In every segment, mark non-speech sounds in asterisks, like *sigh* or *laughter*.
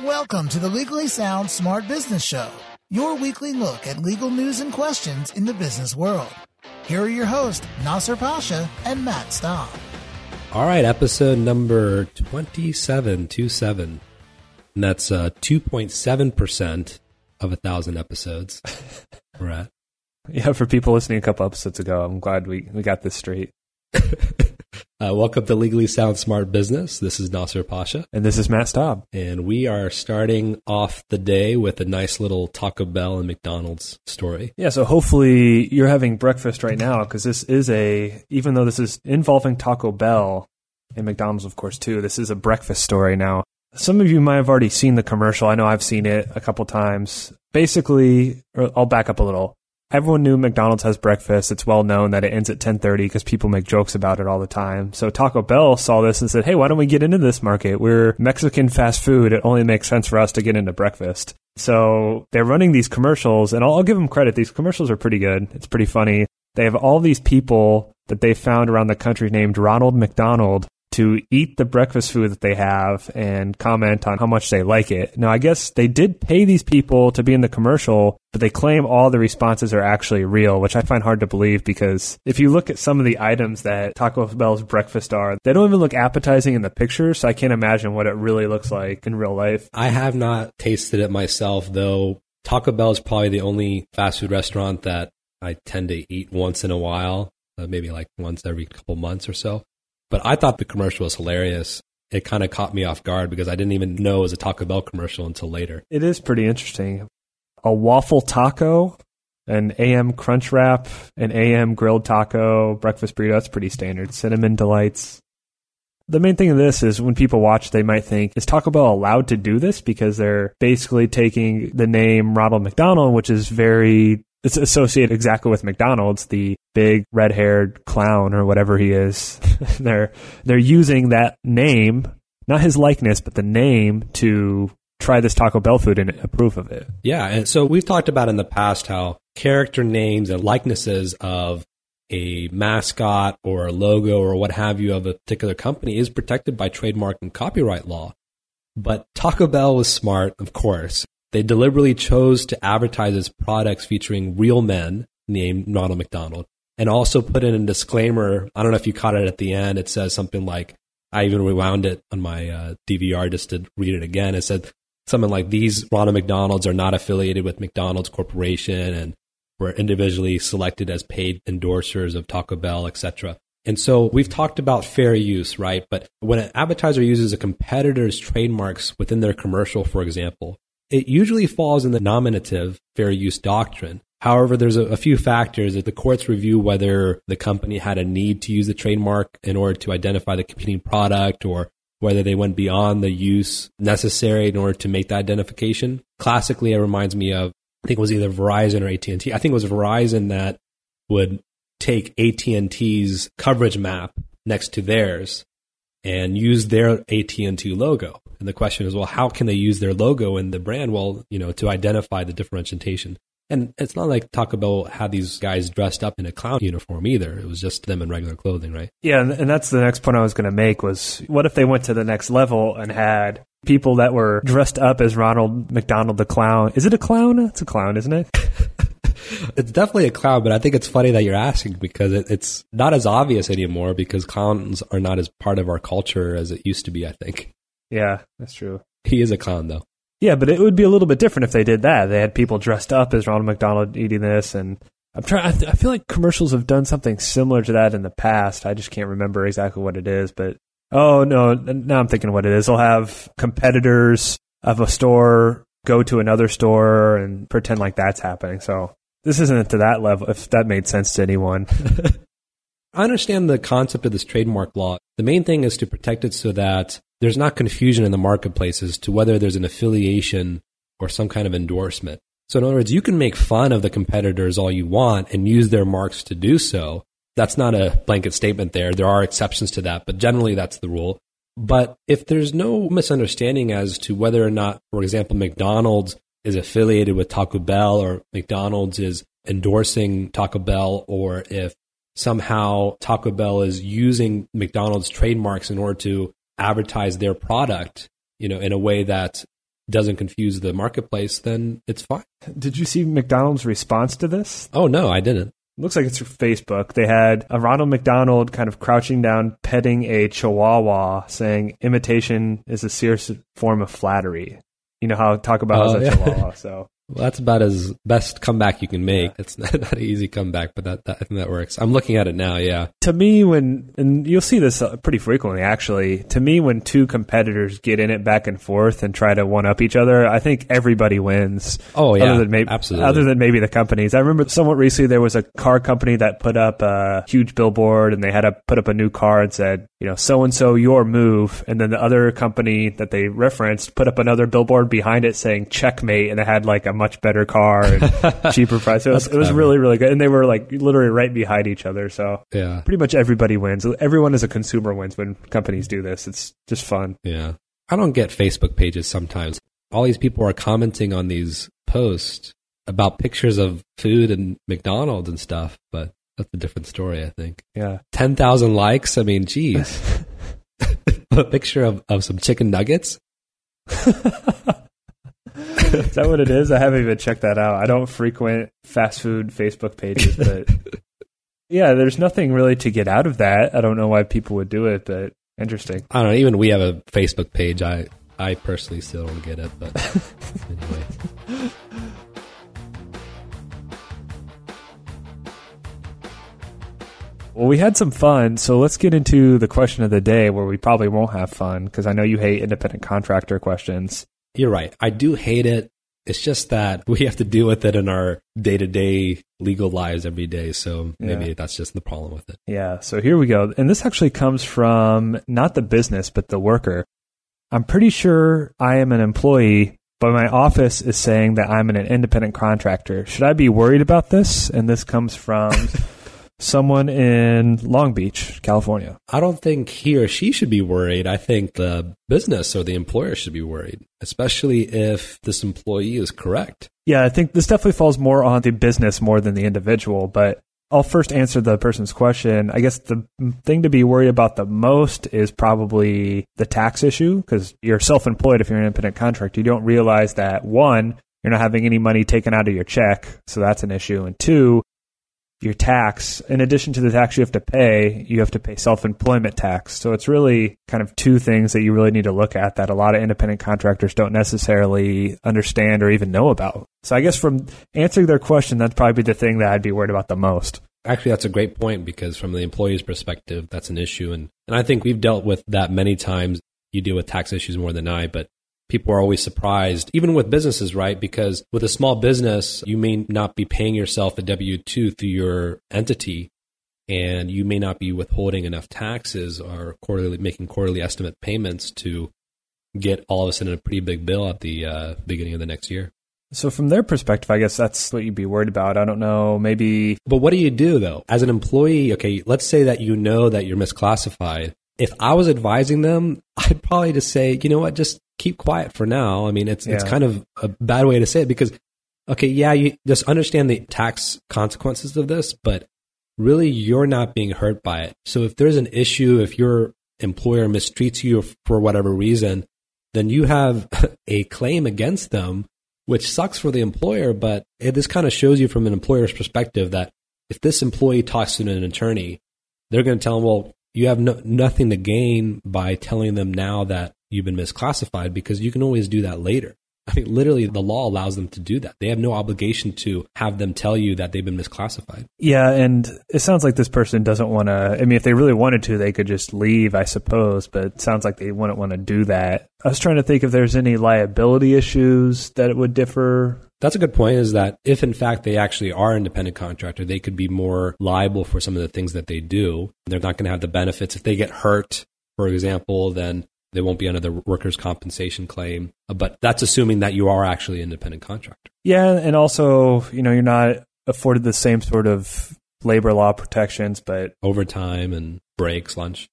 Welcome to the Legally Sound Smart Business Show, your weekly look at legal news and questions in the business world. Here are your hosts, Nasser Pasha and Matt Staub. All right, episode number 2727. And that's uh, 2.7% of a thousand episodes *laughs* we're at. Yeah, for people listening a couple episodes ago, I'm glad we, we got this straight. *laughs* Uh, welcome to Legally Sound Smart Business. This is Nasser Pasha. And this is Matt Staub. And we are starting off the day with a nice little Taco Bell and McDonald's story. Yeah, so hopefully you're having breakfast right now because this is a, even though this is involving Taco Bell and McDonald's, of course, too, this is a breakfast story now. Some of you might have already seen the commercial. I know I've seen it a couple times. Basically, I'll back up a little everyone knew McDonald's has breakfast. It's well known that it ends at 10:30 because people make jokes about it all the time. So Taco Bell saw this and said, "Hey, why don't we get into this market? We're Mexican fast food. It only makes sense for us to get into breakfast." So they're running these commercials, and I'll, I'll give them credit. These commercials are pretty good. It's pretty funny. They have all these people that they found around the country named Ronald McDonald to eat the breakfast food that they have and comment on how much they like it. Now, I guess they did pay these people to be in the commercial, but they claim all the responses are actually real, which I find hard to believe because if you look at some of the items that Taco Bell's breakfast are, they don't even look appetizing in the pictures, so I can't imagine what it really looks like in real life. I have not tasted it myself, though. Taco Bell is probably the only fast food restaurant that I tend to eat once in a while, uh, maybe like once every couple months or so. But I thought the commercial was hilarious. It kind of caught me off guard because I didn't even know it was a Taco Bell commercial until later. It is pretty interesting. A waffle taco, an AM crunch wrap, an AM grilled taco, breakfast burrito. That's pretty standard. Cinnamon delights. The main thing of this is when people watch, they might think, is Taco Bell allowed to do this? Because they're basically taking the name Ronald McDonald, which is very it's associated exactly with McDonald's, the big red-haired clown or whatever he is. *laughs* they're they're using that name, not his likeness, but the name to try this Taco Bell food and approve of it. Yeah, and so we've talked about in the past how character names and likenesses of a mascot or a logo or what have you of a particular company is protected by trademark and copyright law. But Taco Bell was smart, of course, they deliberately chose to advertise its products featuring real men named Ronald McDonald and also put in a disclaimer. I don't know if you caught it at the end. It says something like, I even rewound it on my uh, DVR just to read it again. It said something like, These Ronald McDonalds are not affiliated with McDonald's Corporation and were individually selected as paid endorsers of Taco Bell, etc. And so we've talked about fair use, right? But when an advertiser uses a competitor's trademarks within their commercial, for example, it usually falls in the nominative fair use doctrine. However, there's a, a, few factors that the courts review whether the company had a need to use the trademark in order to identify the competing product or whether they went beyond the use necessary in order to make that identification. Classically, it reminds me of, I think it was either Verizon or AT&T. I think it was Verizon that would take AT&T's coverage map next to theirs and use their AT&T logo. And the question is, well, how can they use their logo and the brand? Well, you know, to identify the differentiation. And it's not like Taco Bell had these guys dressed up in a clown uniform either. It was just them in regular clothing, right? Yeah, and that's the next point I was going to make was what if they went to the next level and had people that were dressed up as Ronald McDonald the clown? Is it a clown? It's a clown, isn't it? *laughs* it's definitely a clown, but I think it's funny that you're asking because it, it's not as obvious anymore because clowns are not as part of our culture as it used to be, I think. Yeah, that's true. He is a clown, though. Yeah, but it would be a little bit different if they did that. They had people dressed up as Ronald McDonald eating this, and I'm trying. I, th- I feel like commercials have done something similar to that in the past. I just can't remember exactly what it is, but oh no, now I'm thinking what it is. They'll have competitors of a store go to another store and pretend like that's happening. So this isn't to that level. If that made sense to anyone. *laughs* I understand the concept of this trademark law. The main thing is to protect it so that there's not confusion in the marketplace as to whether there's an affiliation or some kind of endorsement. So in other words, you can make fun of the competitors all you want and use their marks to do so. That's not a blanket statement there. There are exceptions to that, but generally that's the rule. But if there's no misunderstanding as to whether or not, for example, McDonald's is affiliated with Taco Bell or McDonald's is endorsing Taco Bell or if somehow Taco Bell is using McDonald's trademarks in order to advertise their product, you know, in a way that doesn't confuse the marketplace, then it's fine. Did you see McDonald's response to this? Oh no, I didn't. Looks like it's Facebook. They had a Ronald McDonald kind of crouching down, petting a chihuahua, saying imitation is a serious form of flattery. You know how Taco Bell Oh, has a yeah. chihuahua, so Well, that's about as best comeback you can make. It's *laughs* not, not an easy comeback, but that, that I think that works. I'm looking at it now. Yeah, to me when and you'll see this uh, pretty frequently actually to me when two competitors get in it back and forth and try to one up each other i think everybody wins Oh, yeah. other than maybe Absolutely. other than maybe the companies i remember somewhat recently there was a car company that put up a huge billboard and they had to put up a new car and said you know so and so your move and then the other company that they referenced put up another billboard behind it saying checkmate and it had like a much better car and *laughs* cheaper price it was, it was really really good and they were like literally right behind each other so yeah, pretty much everybody wins. Everyone as a consumer wins when companies do this. It's just fun. yeah. I don't get Facebook pages sometimes. All these people are commenting on these posts about pictures of food and McDonald's and stuff, but that's a different story. I think Yeah. ten thousand likes. I mean, geez, *laughs* *laughs* a picture of, of some chicken nuggets. *laughs* Is that what it is? I haven't even checked that out. I don't frequent fast food Facebook pages, but *laughs* yeah, there's nothing really to get out of that. I don't know why people would do it, but interesting. I don't know. Even we have a Facebook page. I I personally still don't get it, but anyway. *laughs* Well, we had some fun, so let's get into the question of the day where we probably won't have fun because I know you hate independent contractor questions. You're right. I do hate it. It's just that *laughs* we have to deal with it in our day to day legal lives every day. So maybe Yeah. that's just the problem with it. Yeah, so here we go. And this actually comes from not the business, but the worker. I'm pretty sure I am an employee, but my office is saying that I'm an independent contractor. Should I be worried about this? And this comes from *laughs* someone in Long Beach, California. I don't think he or she should be worried. I think the business or the employer should be worried, especially if this employee is correct. Yeah, I think this definitely falls more on the business more than the individual, but I'll first answer the person's question. I guess the thing to be worried about the most is probably the tax issue because you're self employed if you're an independent contractor. You don't realize that one, you're not having any money taken out of your check, so that's an issue. And two, your tax, in addition to the tax you have to pay, you have to pay self employment tax. So it's really kind of two things that you really need to look at that a lot of independent contractors don't necessarily understand or even know about. So I guess from answering their question, that'd probably the thing that I'd be worried about the most. Actually, that's a great point because from the employee's perspective, that's an issue. And, and I think we've dealt with that many times. You deal with tax issues more than I, but people are always surprised, even with businesses, right? Because with a small business, you may not be paying yourself a W 2 through your entity, and you may not be withholding enough taxes or quarterly making quarterly estimate payments to get all of a sudden a pretty big bill at the uh, beginning of the next year. So from their perspective, I guess that's what you'd be worried about. I don't know, maybe But what do you do though? As an employee, okay, let's say that you know that you're misclassified. If I was advising them, I'd probably just say, you know what, just keep quiet for now. I mean, it's it's kind of a bad way to say it because okay, yeah, you just understand the tax consequences of this, but really you're not being hurt by it. So if there's an issue, if your employer mistreats you for whatever reason, then you have *laughs* a claim against them, which sucks for the employer. But it, this kind of shows you from an employer's perspective that if this employee talks to an attorney, they're going to tell them, well, you have no, nothing to gain by telling them now that you've been misclassified because you can always do that later. I mean, literally, the law allows them to do that. They have no obligation to have them tell you that they've been misclassified. Yeah, and it sounds like this person doesn't want to. I mean, if they really wanted to, they could just leave, I suppose, but it sounds like they wouldn't want to do that. I was trying to think if there's any liability issues that it would differ. That's a good point is that if in fact they actually are independent contractor, they could be more liable for some of the things that they do. They're not going to have the benefits. If they get hurt, for example, then they won't be under the workers' compensation claim. Uh, But that's assuming that you are actually an independent contractor. Yeah, and also, you know, you're not afforded the same sort of labor law protections, but Overtime and breaks, lunch.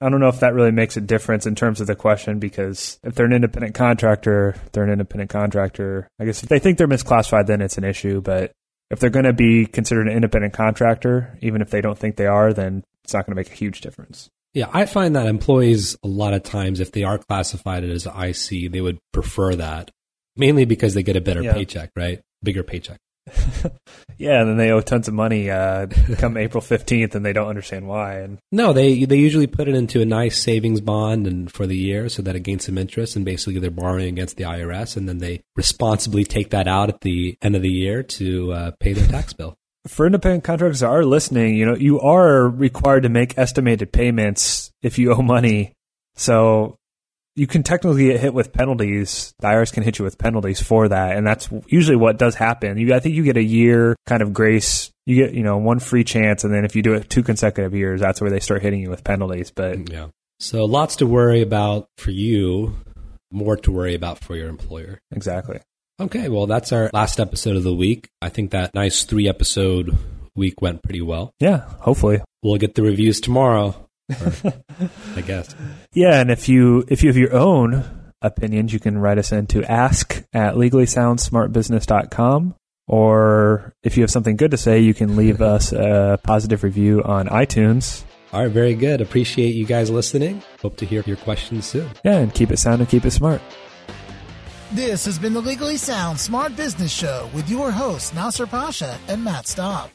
I don't know if that really makes a difference in terms of the question because if they're an independent contractor, they're an independent contractor. I guess if they think they're misclassified, then it's an issue. But if they're going to be considered an independent contractor, even if they don't think they are, then it's not going to make a huge difference. Yeah, I find that employees a lot of times, if they are classified as IC, they would prefer that mainly because they get a better Yeah. paycheck, right? Bigger paycheck. *laughs* Yeah, and then they owe tons of money uh, come *laughs* April fifteenth, and they don't understand why. And No, they they usually put it into a nice savings bond and for the year so that it gains some interest and basically they're borrowing against the IRS and then they responsibly take that out at the end of the year to uh, pay their tax bill. For independent contractors that are listening, you know, you are required to make estimated payments if you *laughs* owe money. So you can technically get hit with penalties. The IRS can hit you with penalties for that, and that's usually what does happen. You, I think you get a year kind of grace. You get, you know, one free chance, and then if you do it two consecutive years, that's where they start hitting you with penalties. But Yeah. So lots to worry about for you, more to worry about for your employer. exactly. Okay, well that's our last episode of the week. I think that nice 3 episode week went pretty well. Yeah, hopefully. We'll get the reviews tomorrow. or- *laughs* I guess. Yeah, and if you if you have your own opinions, you can write us into ask at legallysoundsmartbusiness.com. Or if you have something good to say, you can leave *laughs* us a positive review on iTunes. All right, very good. Appreciate you guys listening. Hope to hear your questions soon. Yeah, and keep it sound and keep it smart. This has been the Legally Sound Smart Business Show with your hosts, Nasser Pasha and Matt Staub.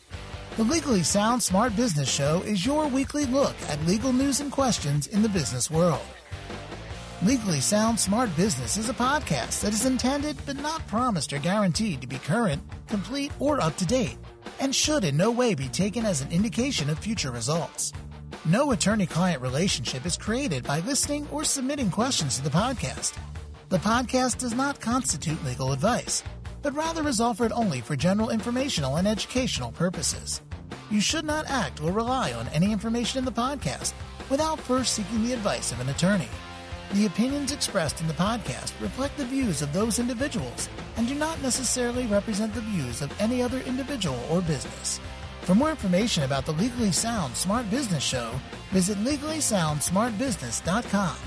The Legally Sound Smart Business Show is your weekly look at legal news and questions in the business world. Legally Sound Smart Business is a podcast that is intended but not promised or guaranteed to be current, complete, or up to date, and should in no way be taken as an indication of future results. No attorney client relationship is created by listening or submitting questions to the podcast. The podcast does not constitute legal advice, but rather is offered only for general informational and educational purposes. You should not act or rely on any information in the podcast without first seeking the advice of an attorney. The opinions expressed in the podcast reflect the views of those individuals and do not necessarily represent the views of any other individual or business. For more information about the Legally Sound Smart Business Show, visit legallysoundsmartbusiness.com.